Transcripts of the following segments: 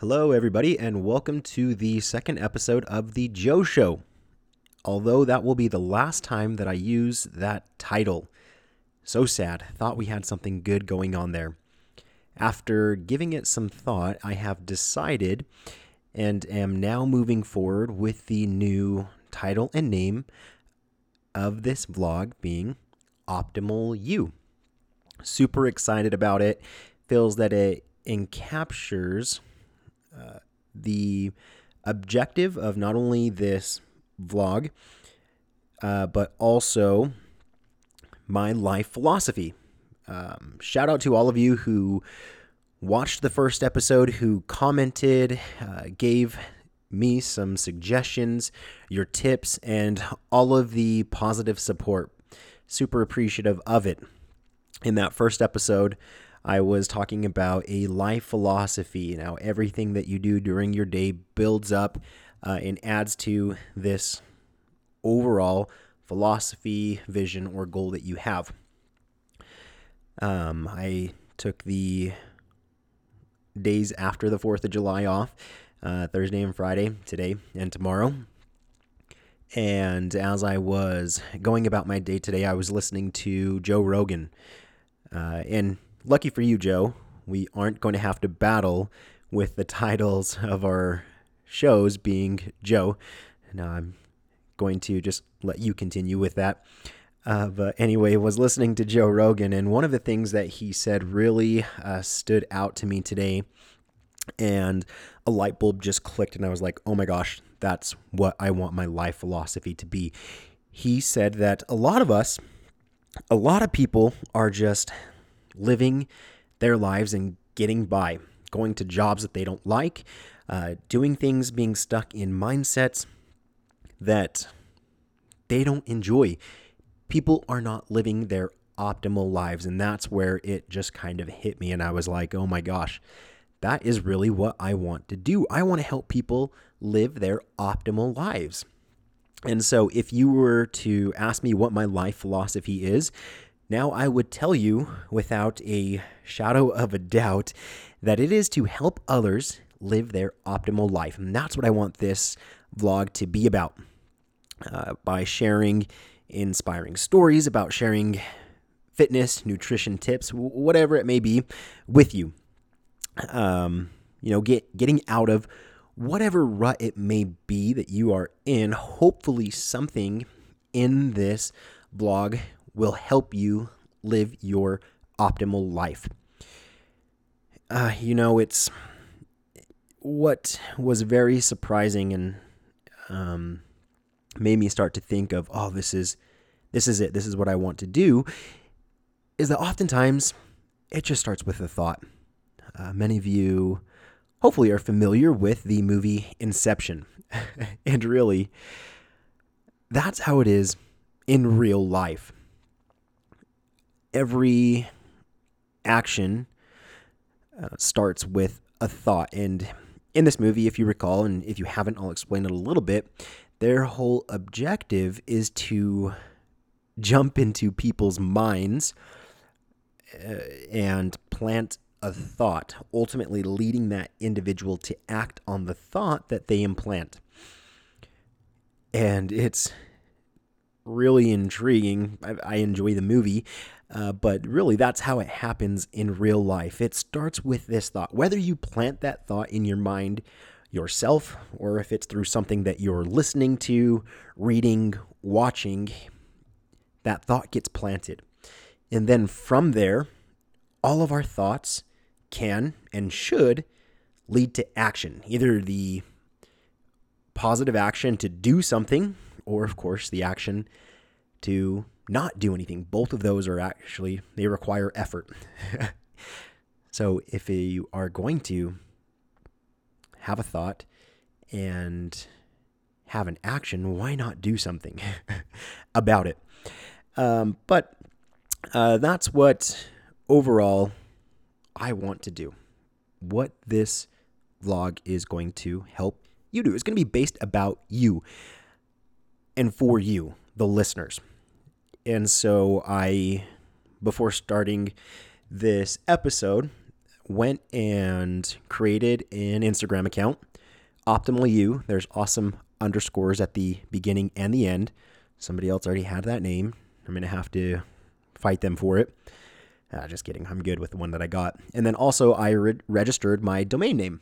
Hello, everybody, and welcome to the second episode of The Joe Show. Although that will be the last time that I use that title. So sad. Thought we had something good going on there. After giving it some thought, I have decided and am now moving forward with the new title and name of this vlog being Optimal You. Super excited about it. Feels that it encaptures the objective of not only this vlog, uh, but also my life philosophy. Um, shout out to all of you who watched the first episode, who commented, uh, gave me some suggestions, your tips, and all of the positive support. Super appreciative of it. In that first episode, I was talking about a life philosophy. Now, everything that you do during your day builds up uh, and adds to this overall philosophy, vision, or goal that you have. Um, I took the days after the 4th of July off, uh, Thursday and Friday, today and tomorrow. And as I was going about my day today, I was listening to Joe Rogan. Uh, and lucky for you, Joe, we aren't going to have to battle with the titles of our shows being Joe. Now I'm going to just let you continue with that. Uh, but anyway, was listening to Joe Rogan, and one of the things that he said really uh, stood out to me today, and a light bulb just clicked, and I was like, "Oh my gosh, that's what I want my life philosophy to be." He said that a lot of us, a lot of people, are just living their lives and getting by, going to jobs that they don't like, uh, doing things, being stuck in mindsets that they don't enjoy. People are not living their optimal lives. And that's where it just kind of hit me. And I was like, oh my gosh, that is really what I want to do. I want to help people live their optimal lives. And so, if you were to ask me what my life philosophy is, now I would tell you without a shadow of a doubt that it is to help others live their optimal life. And that's what I want this vlog to be about uh, by sharing inspiring stories, about sharing fitness, nutrition tips, whatever it may be, with you. Um, you know, get getting out of whatever rut it may be that you are in. Hopefully, something in this vlog will help you live your optimal life. Uh, you know, it's what was very surprising and um, made me start to think of, oh, this is this is it. This is what I want to do. Is that oftentimes it just starts with a thought. Uh, many of you hopefully are familiar with the movie Inception. and really, that's how it is in real life. Every action uh, starts with a thought. And in this movie, if you recall, and if you haven't, I'll explain it a little bit. Their whole objective is to jump into people's minds uh, and plant a thought, ultimately leading that individual to act on the thought that they implant. And it's really intriguing. I, I enjoy the movie, uh, but really, that's how it happens in real life. It starts with this thought. Whether you plant that thought in your mind yourself, or if it's through something that you're listening to, reading, watching, that thought gets planted. And then from there, all of our thoughts can and should lead to action, either the positive action to do something, or of course, the action to not do anything. Both of those are actually, they require effort. so if you are going to have a thought and have an action, why not do something about it? Um, but uh, that's what overall I want to do. What this vlog is going to help you do. It's going to be based about you and for you, the listeners. And so I, before starting this episode, went and created an Instagram account, Optimal You. There's awesome underscores at the beginning and the end. Somebody else already had that name. I'm going to have to fight them for it. Uh, just kidding. I'm good with the one that I got. And then also, I re- registered my domain name,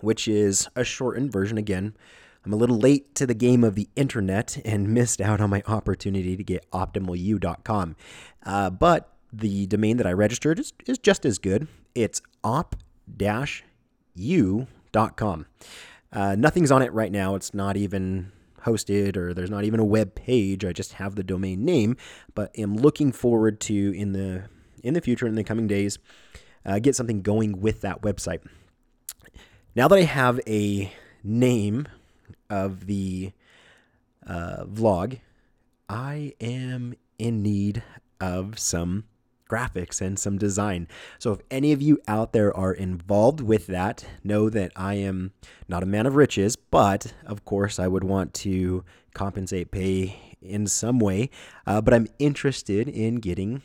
which is a shortened version. Again, I'm a little late to the game of the internet and missed out on my opportunity to get optimalu.com. Uh, but the domain that I registered is, is just as good. It's op-u.com. Uh, nothing's on it right now. It's not even hosted or there's not even a web page. I just have the domain name, but am looking forward to in the in the future in the coming days uh, get something going with that website. Now that I have a name of the uh, vlog, I am in need of some graphics and some design. So if any of you out there are involved with that, know that I am not a man of riches, but of course I would want to compensate pay in some way. Uh, but I'm interested in getting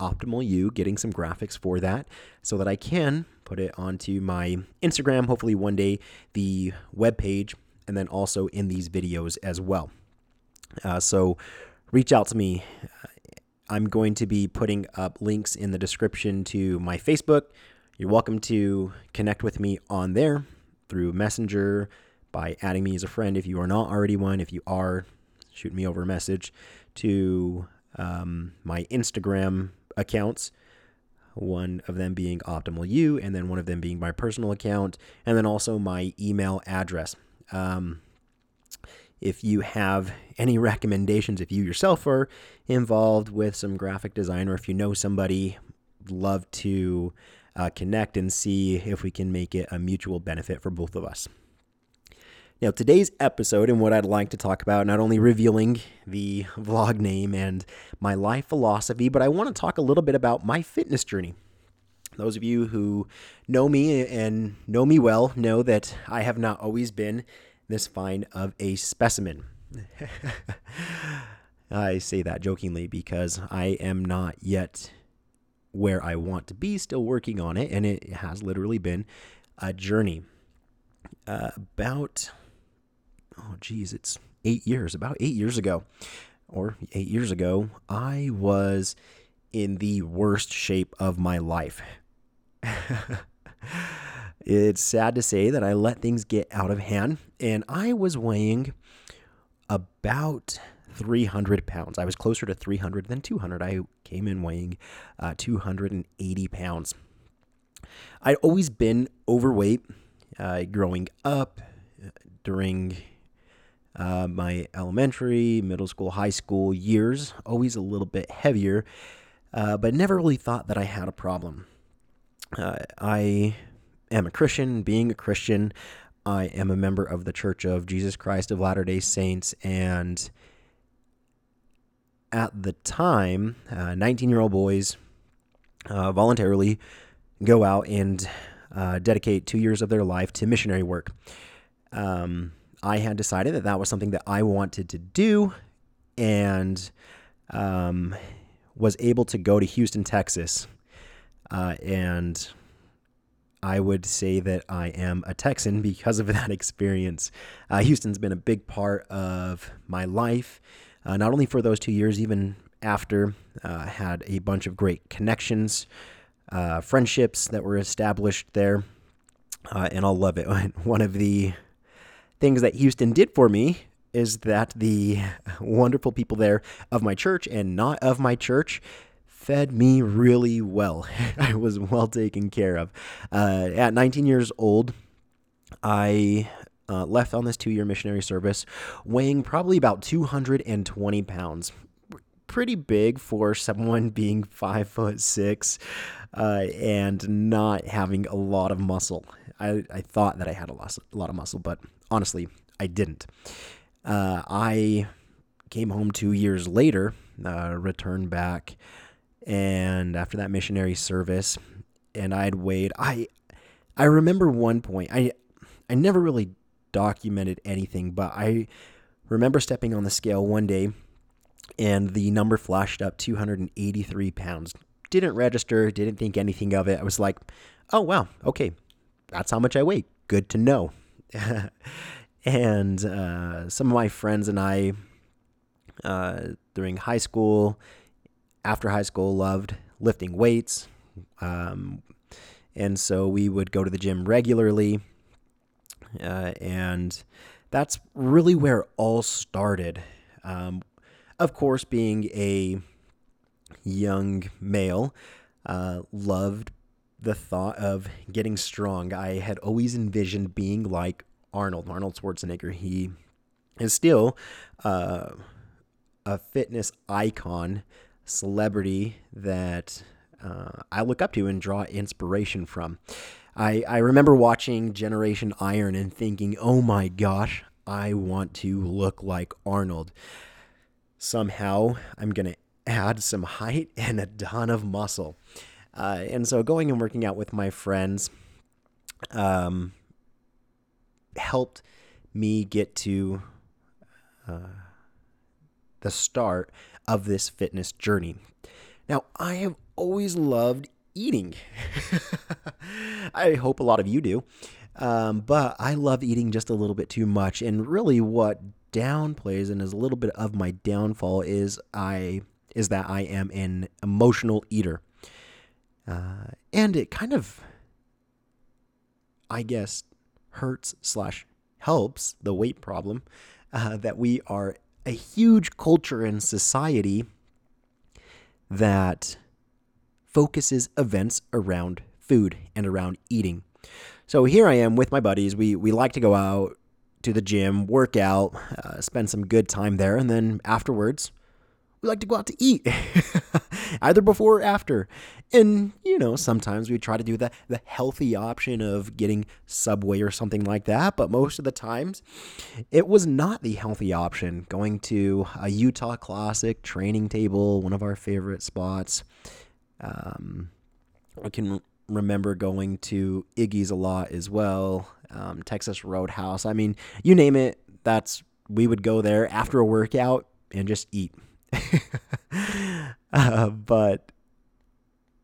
Optimal You, getting some graphics for that so that I can put it onto my Instagram, hopefully one day, the web page, and then also in these videos as well. Uh, so reach out to me. I'm going to be putting up links in the description to my Facebook. You're welcome to connect with me on there through Messenger by adding me as a friend if you are not already one. If you are, shoot me over a message to um, my Instagram accounts. One of them being Optimal You, and then one of them being my personal account, and then also my email address. Um, if you have any recommendations, if you yourself are involved with some graphic design, or if you know somebody, love to uh, connect and see if we can make it a mutual benefit for both of us. Now, today's episode and what I'd like to talk about, not only revealing the vlog name and my life philosophy, but I want to talk a little bit about my fitness journey. Those of you who know me and know me well know that I have not always been this fine of a specimen. I say that jokingly because I am not yet where I want to be, still working on it, and it has literally been a journey. Uh, about, oh, geez, it's eight years, about eight years ago, or eight years ago, I was in the worst shape of my life. It's sad to say that I let things get out of hand, and I was weighing about 300 pounds. I was closer to 300 than 200. I came in weighing uh, 280 pounds. I'd always been overweight uh, growing up during uh, my elementary, middle school, high school years, always a little bit heavier, uh, but never really thought that I had a problem. Uh, I am a Christian. Being a Christian, I am a member of the Church of Jesus Christ of Latter day Saints. And at the time, 19 uh, year old boys uh, voluntarily go out and uh, dedicate two years of their life to missionary work. Um, I had decided that that was something that I wanted to do and um, was able to go to Houston, Texas. Uh, and I would say that I am a Texan because of that experience. Uh, Houston's been a big part of my life, uh, not only for those two years, even after. Uh, had a bunch of great connections, uh, friendships that were established there, uh, and I'll love it. One of the things that Houston did for me is that the wonderful people there of my church and not of my church fed me really well. I was well taken care of. Uh, at 19 years old, I uh, left on this two year missionary service weighing probably about 220 pounds. Pretty big for someone being five foot six uh, and not having a lot of muscle. I, I thought that I had a lot, a lot of muscle, but honestly, I didn't. Uh, I came home two years later, uh, returned back and after that missionary service and I'd weighed I I remember one point I I never really documented anything but I remember stepping on the scale one day and the number flashed up 283 pounds didn't register, didn't think anything of it. I was like, oh, wow, okay, that's how much I weigh. Good to know. and uh, some of my friends and I, uh, during high school, after high school, loved lifting weights. Um, and so we would go to the gym regularly. Uh, and that's really where it all started. Um, of course, being a young male, uh, loved the thought of getting strong. I had always envisioned being like Arnold, Arnold Schwarzenegger. He is still uh, a fitness icon, celebrity that uh, I look up to and draw inspiration from. I, I remember watching Generation Iron and thinking, oh my gosh, I want to look like Arnold. Somehow, I'm going to add some height and a ton of muscle. Uh, and so, going and working out with my friends um, helped me get to uh, the start of this fitness journey. Now, I have always loved eating. I hope a lot of you do. Um, but I love eating just a little bit too much. And really, what downplays and is a little bit of my downfall is I is that I am an emotional eater, uh, and it kind of, I guess, hurts slash helps the weight problem uh, that we are a huge culture and society that focuses events around food and around eating. So here I am with my buddies. We we like to go out to the gym, work out, uh, spend some good time there, and then afterwards, we like to go out to eat, either before or after. And you know, sometimes we try to do the the healthy option of getting Subway or something like that, but most of the times, it was not the healthy option. Going to a Utah Classic training table, one of our favorite spots. Um, I can remember going to Iggy's a lot as well, um, Texas Roadhouse. I mean, you name it, that's we would go there after a workout and just eat. uh, but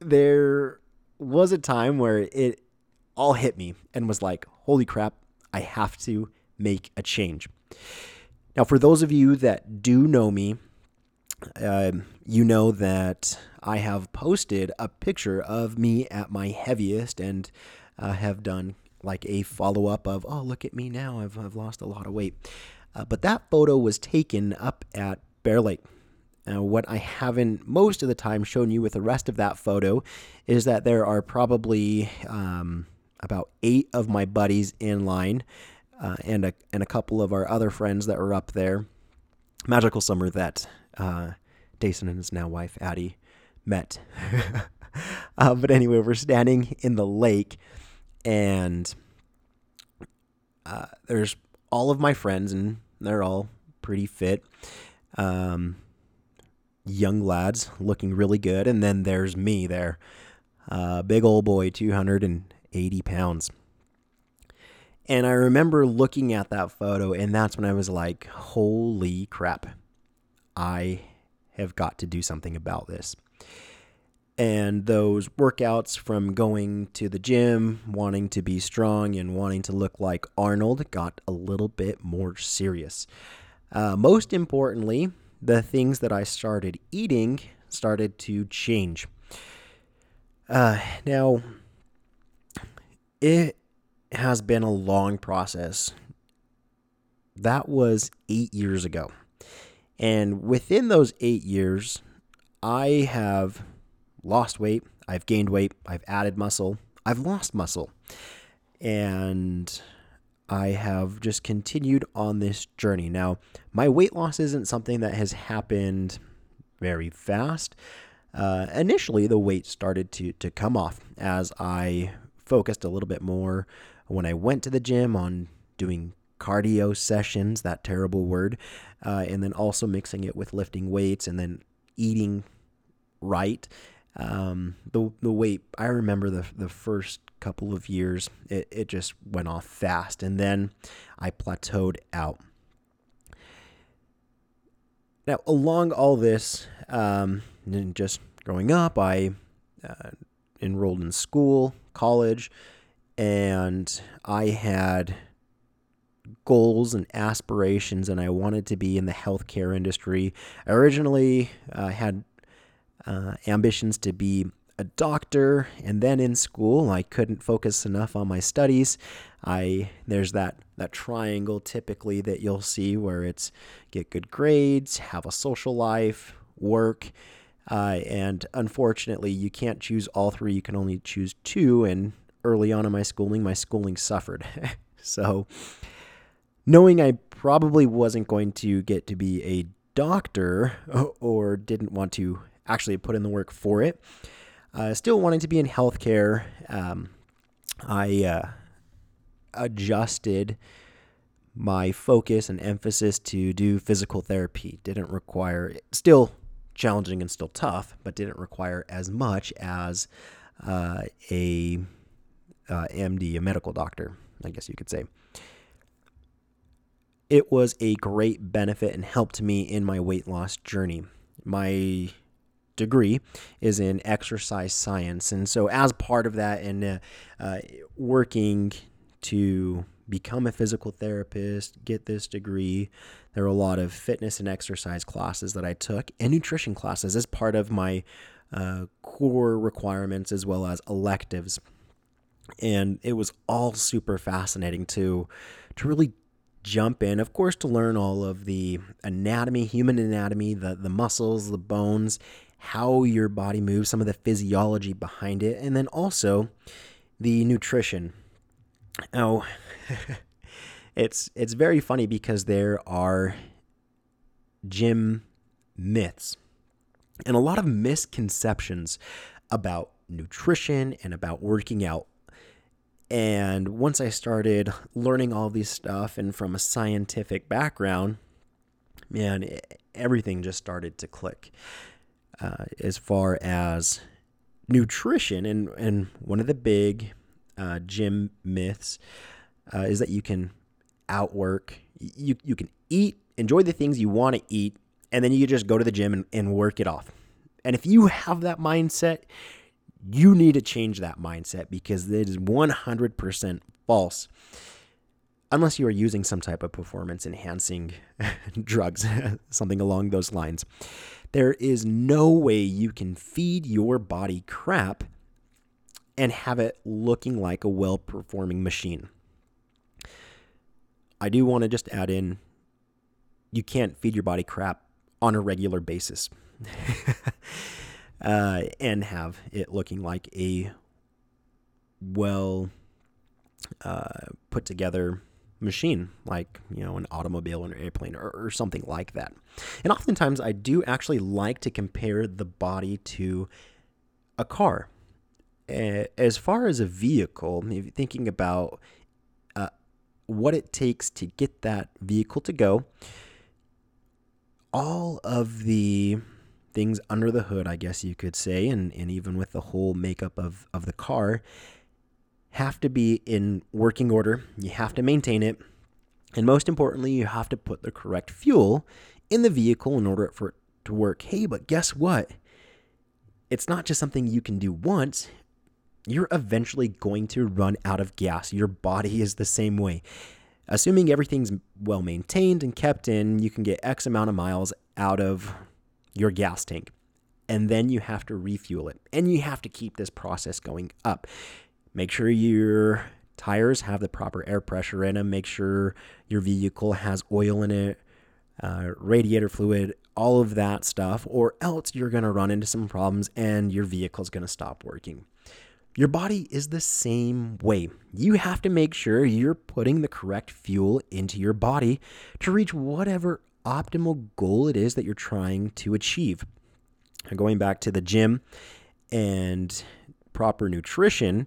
there was a time where it all hit me and was like, holy crap, I have to make a change. Now, for those of you that do know me, uh, you know that I have posted a picture of me at my heaviest and uh, have done like a follow up of, oh, look at me now. I've, I've lost a lot of weight. Uh, but that photo was taken up at Bear Lake. Now, what I haven't most of the time shown you with the rest of that photo is that there are probably um, about eight of my buddies in line uh, and, a, and a couple of our other friends that were up there. Magical Summer that uh, and his now wife, Addie, met. uh, but anyway, we're standing in the lake, and uh, there's all of my friends, and they're all pretty fit. Um, young lads looking really good. And then there's me there, uh, big old boy, 280 pounds. And I remember looking at that photo, and that's when I was like, holy crap, I have got to do something about this. And those workouts from going to the gym, wanting to be strong, and wanting to look like Arnold got a little bit more serious. Uh, most importantly, the things that I started eating started to change. Uh, now, it has been a long process. That was eight years ago. And within those eight years, I have lost weight, I've gained weight, I've added muscle, I've lost muscle. And I have just continued on this journey. Now, my weight loss isn't something that has happened very fast. Uh, initially, the weight started to, to come off as I focused a little bit more when I went to the gym on doing cardio sessions, that terrible word, uh, and then also mixing it with lifting weights and then eating right. Um, the the weight I remember the the first couple of years it, it just went off fast and then I plateaued out. Now along all this, um, just growing up, I uh, enrolled in school, college, and I had goals and aspirations, and I wanted to be in the healthcare industry. I originally uh, had uh, ambitions to be a doctor, and then in school, I couldn't focus enough on my studies. I there's that that triangle typically that you'll see where it's get good grades, have a social life, work, uh, and unfortunately, you can't choose all three. You can only choose two. And early on in my schooling, my schooling suffered. so, knowing I probably wasn't going to get to be a doctor or didn't want to actually put in the work for it, uh, still wanting to be in healthcare, um, I uh, adjusted my focus and emphasis to do physical therapy. Didn't require, still challenging and still tough, but didn't require as much as uh, a uh, MD, a medical doctor, I guess you could say. It was a great benefit and helped me in my weight loss journey. My degree is in exercise science. And so, as part of that, and uh, uh, working to become a physical therapist, get this degree, there were a lot of fitness and exercise classes that I took and nutrition classes as part of my uh, core requirements as well as electives. And it was all super fascinating to to really jump in, of course, to learn all of the anatomy, human anatomy, the, the muscles, the bones, how your body moves, some of the physiology behind it, and then also the nutrition. Now, it's it's very funny because there are gym myths and a lot of misconceptions about nutrition and about working out. And once I started learning all these stuff and from a scientific background, man, everything just started to click uh, as far as nutrition. And, and one of the big uh, gym myths uh, is that you can outwork, you, you can eat, enjoy the things you want to eat, and then you just go to the gym and, and work it off. And if you have that mindset, you need to change that mindset because it is 100% false unless you are using some type of performance enhancing drugs, something along those lines. There is no way you can feed your body crap and have it looking like a well performing machine. I do want to just add in you can't feed your body crap on a regular basis uh, and have it looking like a well uh, put together machine, like you know an automobile or an airplane or, or something like that. And oftentimes, I do actually like to compare the body to a car. As far as a vehicle, if you're thinking about uh, what it takes to get that vehicle to go, all of the things under the hood, I guess you could say, and, and even with the whole makeup of, of the car, have to be in working order. You have to maintain it. And most importantly, you have to put the correct fuel in the vehicle in order for it to work. Hey, but guess what? It's not just something you can do once. You're eventually going to run out of gas. Your body is the same way. Assuming everything's well maintained and kept in, you can get X amount of miles out of your gas tank. And then you have to refuel it. And you have to keep this process going up. Make sure your tires have the proper air pressure in them. Make sure your vehicle has oil in it, uh, radiator fluid, all of that stuff, or else you're going to run into some problems and your vehicle is going to stop working. Your body is the same way. You have to make sure you're putting the correct fuel into your body to reach whatever optimal goal it is that you're trying to achieve. Going back to the gym and proper nutrition,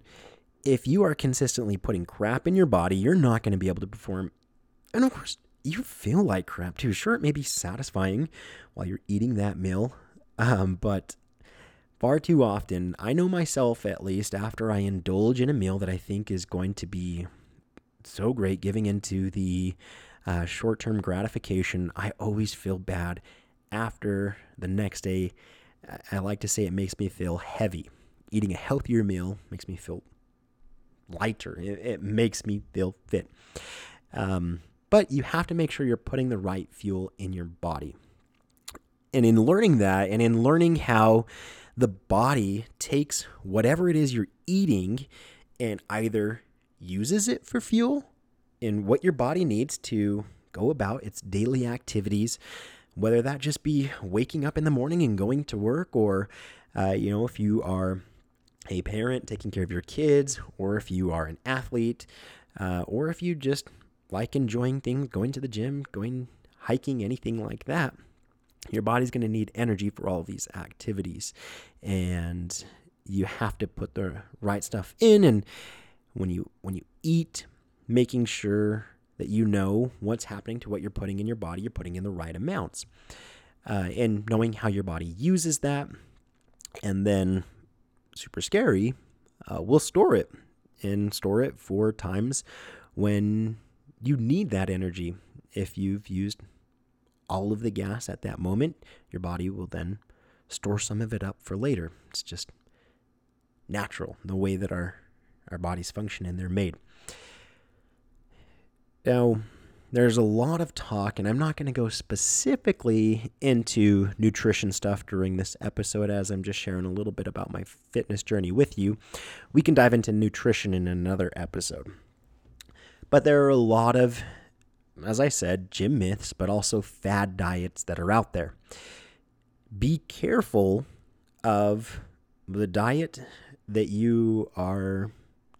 if you are consistently putting crap in your body, you're not going to be able to perform. And of course, you feel like crap too. Sure, it may be satisfying while you're eating that meal, um, but far too often, I know myself at least, after I indulge in a meal that I think is going to be so great, giving into the uh, short term gratification, I always feel bad after the next day. I like to say it makes me feel heavy. eating a healthier meal makes me feel lighter. It, it makes me feel fit. Um, but you have to make sure you're putting the right fuel in your body. And in learning that, and in learning how the body takes whatever it is you're eating and either uses it for fuel in what your body needs to go about its daily activities, whether that just be waking up in the morning and going to work, or, uh, you know, if you are a parent taking care of your kids, or if you are an athlete, uh, or if you just like enjoying things, going to the gym, going hiking, anything like that, your body's going to need energy for all of these activities. And you have to put the right stuff in and when you when you eat making sure that you know what's happening to what you're putting in your body you're putting in the right amounts uh, and knowing how your body uses that and then super scary uh, we'll store it and store it for times when you need that energy. If you've used all of the gas at that moment, your body will then store some of it up for later. It's just natural, the way that our, our bodies function and they're made. Now, there's a lot of talk, and I'm not going to go specifically into nutrition stuff during this episode as I'm just sharing a little bit about my fitness journey with you. We can dive into nutrition in another episode. But there are a lot of, as I said, gym myths, but also fad diets that are out there. Be careful of the diet that you are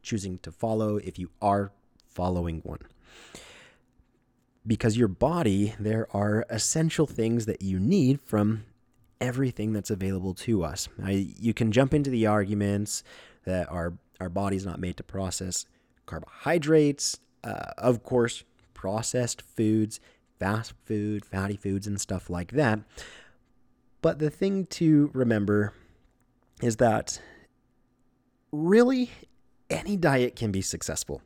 choosing to follow if you are following one. Because your body, there are essential things that you need from everything that's available to us. Now, you can jump into the arguments that our, our body's not made to process carbohydrates, uh, of course, processed foods, fast food, fatty foods, and stuff like that. But the thing to remember is that really any diet can be successful.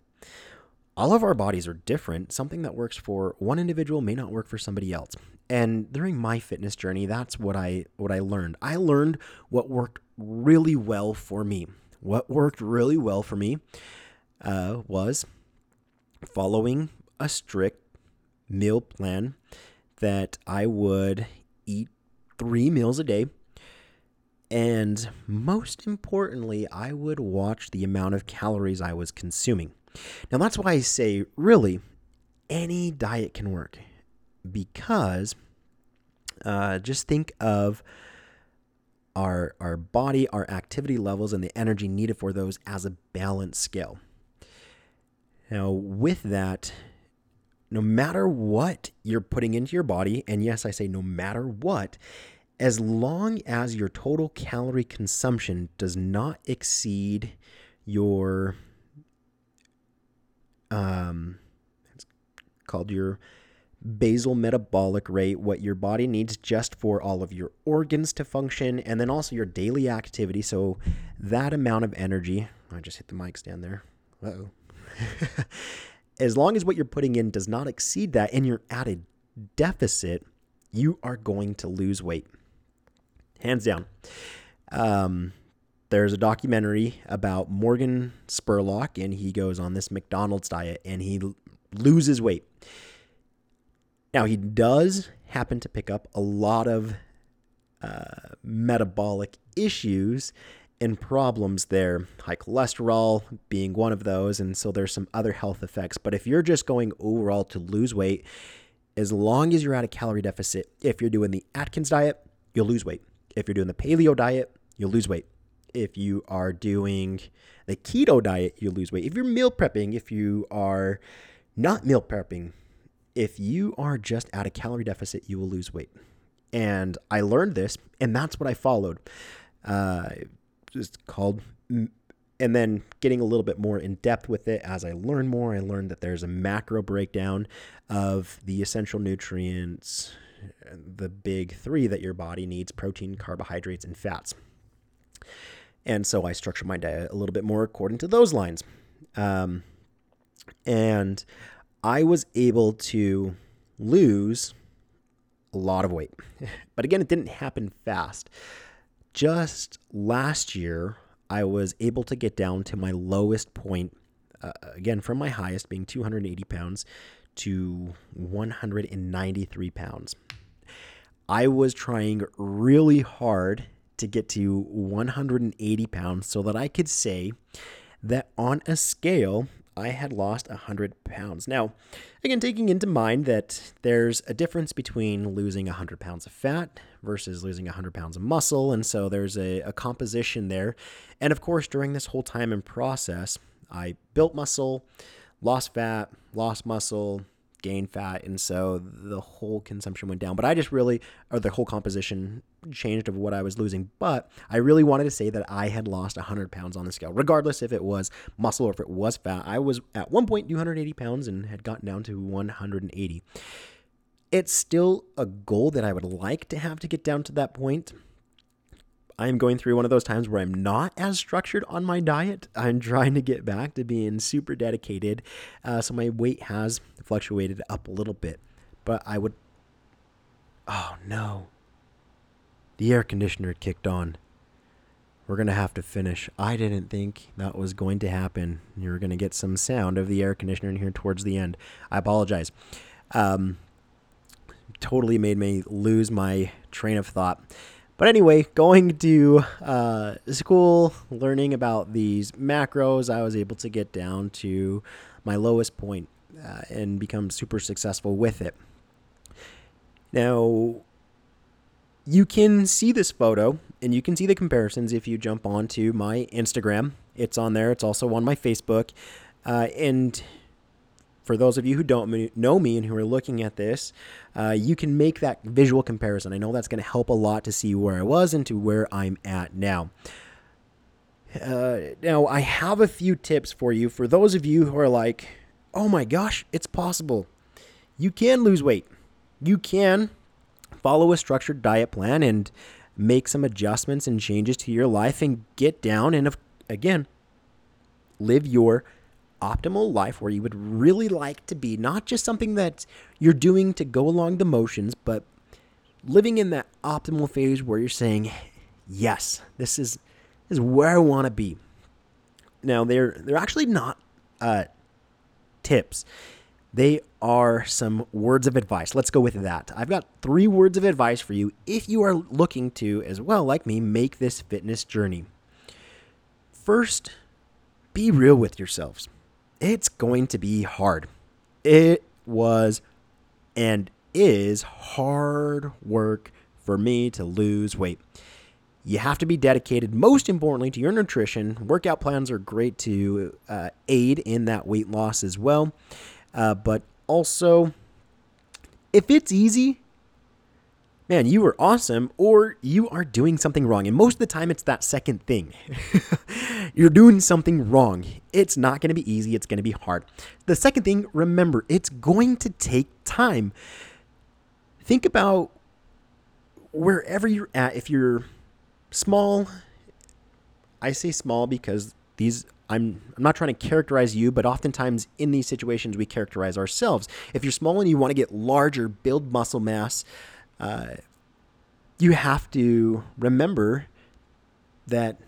All of our bodies are different. Something that works for one individual may not work for somebody else. And during my fitness journey, that's what I what I learned. I learned what worked really well for me. What worked really well for me uh, was following a strict meal plan that I would eat three meals a day. And most importantly, I would watch the amount of calories I was consuming. Now, that's why I say, really, any diet can work because uh, just think of our, our body, our activity levels, and the energy needed for those as a balance scale. Now, with that, no matter what you're putting into your body, and yes, I say no matter what, as long as your total calorie consumption does not exceed your um it's called your basal metabolic rate, what your body needs just for all of your organs to function, and then also your daily activity. So that amount of energy. I just hit the mic stand there. Oh. as long as what you're putting in does not exceed that and you're at a deficit, you are going to lose weight. Hands down. Um, there's a documentary about Morgan Spurlock, and he goes on this McDonald's diet and he l- loses weight. Now, he does happen to pick up a lot of uh, metabolic issues and problems there, high cholesterol being one of those. And so there's some other health effects. But if you're just going overall to lose weight, as long as you're at a calorie deficit, if you're doing the Atkins diet, you'll lose weight. If you're doing the paleo diet, you'll lose weight. If you are doing the keto diet, you'll lose weight. If you're meal prepping, if you are not meal prepping, if you are just at a calorie deficit, you will lose weight. And I learned this, and that's what I followed. Uh, called and then getting a little bit more in depth with it as I learn more, I learned that there's a macro breakdown of the essential nutrients, the big three that your body needs protein, carbohydrates, and fats. And so I structure my diet a little bit more according to those lines. Um, and I was able to lose a lot of weight. But again, it didn't happen fast just last year, I was able to get down to my lowest point, uh, again, from my highest being 280 pounds to 193 pounds. I was trying really hard to get to 180 pounds so that I could say that on a scale, I had lost 100 pounds. Now, again, taking into mind that there's a difference between losing 100 pounds of fat versus losing 100 pounds of muscle. And so there's a, a composition there. And of course, during this whole time and process, I built muscle, lost fat, lost muscle, gain fat, and so the whole consumption went down. But I just really, or the whole composition changed of what I was losing. But I really wanted to say that I had lost 100 pounds on the scale, regardless if it was muscle or if it was fat. I was at one point 280 pounds and had gotten down to 180. It's still a goal that I would like to have to get down to that point. I am going through one of those times where I'm not as structured on my diet. I'm trying to get back to being super dedicated. Uh, so my weight has fluctuated up a little bit. But I would. Oh no. The air conditioner kicked on. We're going to have to finish. I didn't think that was going to happen. You're going to get some sound of the air conditioner in here towards the end. I apologize. Um, totally made me lose my train of thought. But anyway, going to uh, school, learning about these macros, I was able to get down to my lowest point, uh, and become super successful with it. Now, you can see this photo and you can see the comparisons if you jump onto my Instagram. It's on there, it's also on my Facebook. Uh, and for those of you who don't know me and who are looking at this, uh, you can make that visual comparison. I know that's going to help a lot to see where I was and to where I'm at now. Uh, now, I have a few tips for you for those of you who are like, oh my gosh, it's possible. You can lose weight. You can follow a structured diet plan and make some adjustments and changes to your life and get down and, again, live your optimal life where you would really like to be, not just something that you're doing to go along the motions, but living in that optimal phase where you're saying, "Yes, this is this is where I want to be." Now, they're they're actually not uh, tips. They are some words of advice. Let's go with that. I've got three words of advice for you if you are looking to, as well, like me, make this fitness journey. First, be real with yourselves it's going to be hard. It was and is hard work for me to lose weight. You have to be dedicated, most importantly, to your nutrition. Workout plans are great to uh, aid in that weight loss as well. Uh, but also, if it's easy, man, you are awesome, or you are doing something wrong. And most of the time, it's that second thing. You're doing something wrong. It's not going to be easy, it's going to be hard. The second thing, remember, it's going to take time. Think about wherever you're at. If you're small, I say small because these I'm I'm not trying to characterize you, but oftentimes in these situations we characterize ourselves. If you're small and you want to get larger, build muscle mass, uh, you have to remember that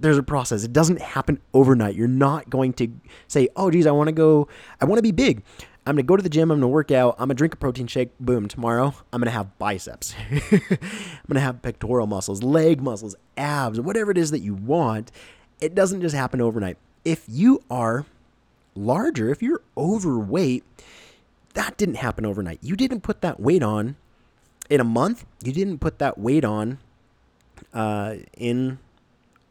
there's a process. It doesn't happen overnight. You're not going to say, "Oh, geez, I want to go. I want to be big. I'm gonna go to the gym. I'm gonna work out. I'm gonna drink a protein shake. Boom. Tomorrow, I'm gonna have biceps. I'm gonna have pectoral muscles, leg muscles, abs, whatever it is that you want. It doesn't just happen overnight. If you are larger, if you're overweight, that didn't happen overnight. You didn't put that weight on in a month. You didn't put that weight on uh, in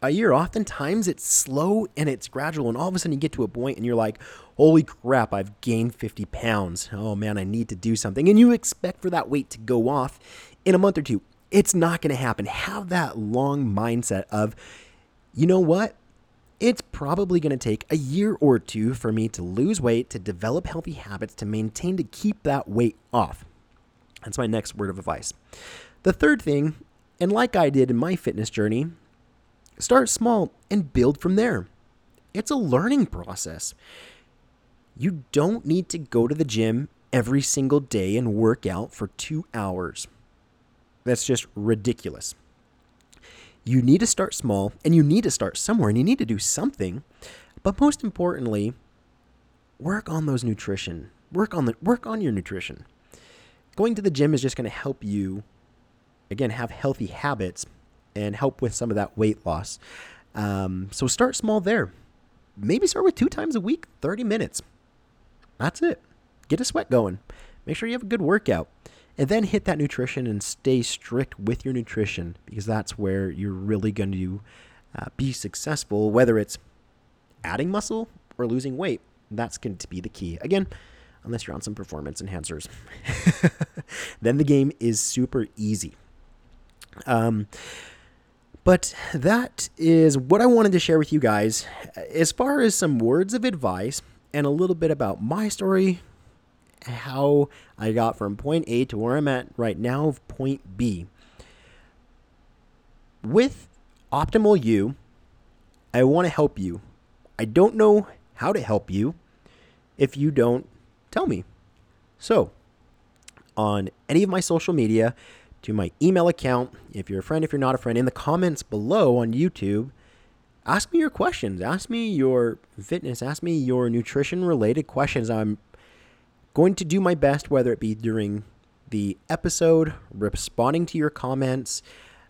a year. Oftentimes it's slow and it's gradual, and all of a sudden you get to a point and you're like, holy crap, I've gained 50 pounds. Oh man, I need to do something. And you expect for that weight to go off in a month or two. It's not going to happen. Have that long mindset of, you know what? It's probably going to take a year or two for me to lose weight, to develop healthy habits, to maintain, to keep that weight off. That's my next word of advice. The third thing, and like I did in my fitness journey, Start small and build from there. It's a learning process. You don't need to go to the gym every single day and work out for two hours. That's just ridiculous. you need to start small and you need to start somewhere and you need to do something. But most importantly, work on those nutrition. Work on the work on your nutrition. Going to the gym is just going to help you again have healthy habits and help with some of that weight loss. Um, so start small there. Maybe start with two times a week, 30 minutes. That's it. Get a sweat going. Make sure you have a good workout. And then hit that nutrition and stay strict with your nutrition because that's where you're really going to uh, be successful, whether it's adding muscle or losing weight. That's going to be the key. Again, unless you're on some performance enhancers, then the game is super easy. Um, but that is what I wanted to share with you guys as far as some words of advice and a little bit about my story, how I got from point A to where I'm at right now, point B. With Optimal You, I want to help you. I don't know how to help you if you don't tell me. So, on any of my social media, to my email account. If you're a friend, if you're not a friend, in the comments below on YouTube, ask me your questions. Ask me your fitness, ask me your nutrition related questions. I'm going to do my best, whether it be during the episode, responding to your comments,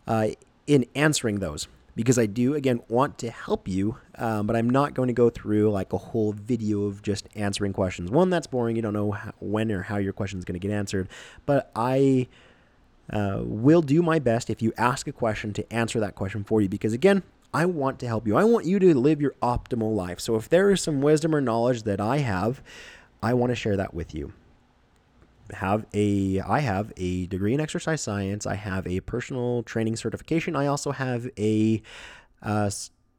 uh, in answering those. Because I do, again, want to help you, um, but I'm not going to go through like a whole video of just answering questions. One, that's boring. You don't know how, when or how your question is going to get answered. But I uh, will do my best if you ask a question to answer that question for you because again i want to help you. I want you to live your optimal life. So if there is some wisdom or knowledge that i have i want to share that with you. Have a i have a degree in exercise science. I have a personal training certification. I also have a uh,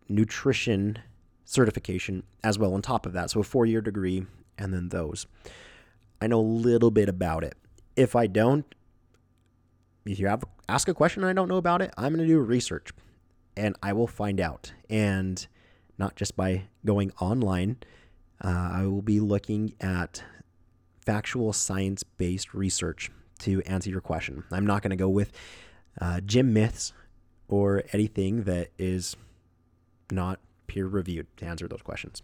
nutrition certification as well on top of that. So a four year degree and then those. I know a little bit about it. If i don't if you have ask a question and I don't know about it, I'm going to do research and I will find out. And not just by going online, uh, I will be looking at factual science based research to answer your question. I'm not going to go with uh, gym myths or anything that is not peer reviewed to answer those questions.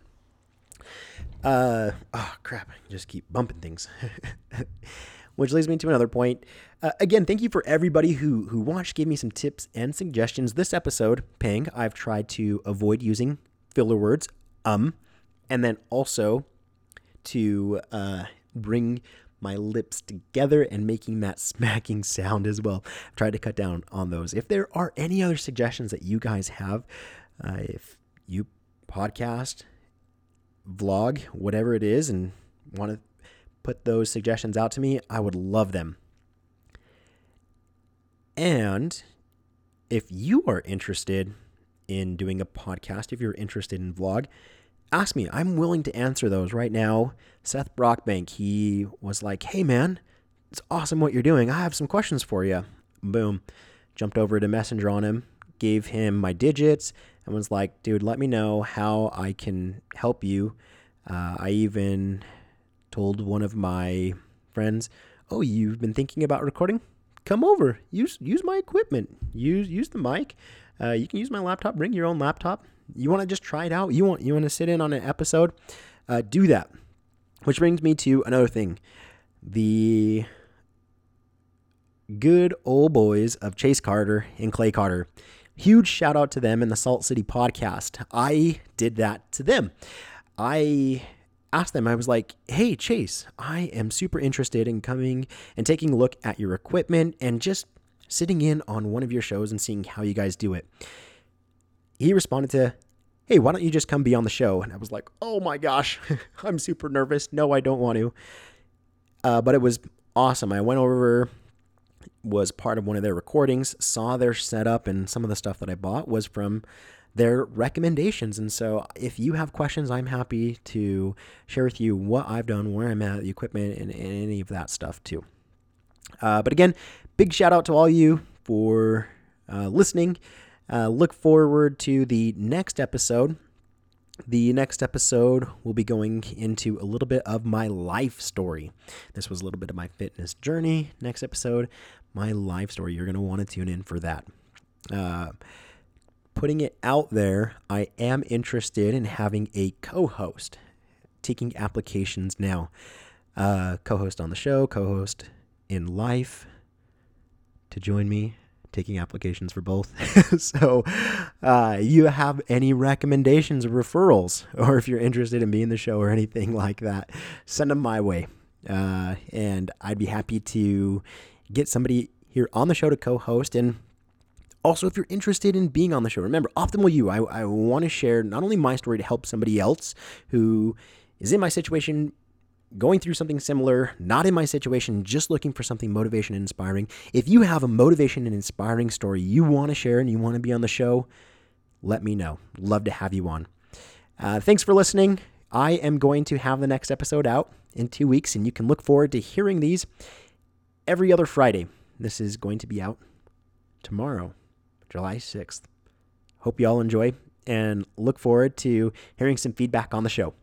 Uh, oh crap! I just keep bumping things. which leads me to another point. Uh, again, thank you for everybody who who watched, gave me some tips and suggestions. This episode, Pang, I've tried to avoid using filler words, um, and then also to uh, bring my lips together and making that smacking sound as well. I've tried to cut down on those. If there are any other suggestions that you guys have, uh, if you podcast, vlog, whatever it is, and want to put those suggestions out to me, I would love them. And if you are interested in doing a podcast, if you're interested in vlog, ask me. I'm willing to answer those right now. Seth Brockbank, he was like, "Hey man, it's awesome what you're doing. I have some questions for you." Boom. Jumped over to Messenger on him, gave him my digits, and was like, "Dude, let me know how I can help you." Uh, I even told one of my friends, "Oh, you've been thinking about recording? Come over. Use use my equipment. Use use the mic. Uh, you can use my laptop. Bring your own laptop. You want to just try it out? You want you want to sit in on an episode? Uh, do that." Which brings me to another thing. The good old boys of Chase Carter and Clay Carter. Huge shout out to them in the Salt City podcast. I did that to them. I asked them, I was like, hey, Chase, I am super interested in coming and taking a look at your equipment and just sitting in on one of your shows and seeing how you guys do it. He responded to, hey, why don't you just come be on the show? And I was like, oh my gosh, I'm super nervous. No, I don't want to. Uh, but it was awesome. I went over, was part of one of their recordings, saw their setup, and some of the stuff that I bought was from their recommendations. And so, if you have questions, I'm happy to share with you what I've done, where I'm at, the equipment, and, and any of that stuff too. Uh, but again, big shout out to all you for uh, listening. Uh, look forward to the next episode. The next episode will be going into a little bit of my life story. This was a little bit of my fitness journey. Next episode, my life story. You're going to want to tune in for that. Putting it out there, I am interested in having a co host, taking applications now. Uh, co host on the show, co host in life to join me taking applications for both. so, uh, you have any recommendations or referrals, or if you're interested in being the show or anything like that, send them my way. Uh, and I'd be happy to get somebody here on the show to co host. And also, if you're interested in being on the show, remember, Optimal You, I, I want to share not only my story to help somebody else who is in my situation going through something similar, not in my situation, just looking for something motivation and inspiring. If you have a motivation and inspiring story you want to share and you want to be on the show, let me know. Love to have you on. Uh, thanks for listening. I am going to have the next episode out in two weeks, and you can look forward to hearing these every other Friday. This is going to be out tomorrow, July 6th. Hope you all enjoy and look forward to hearing some feedback on the show.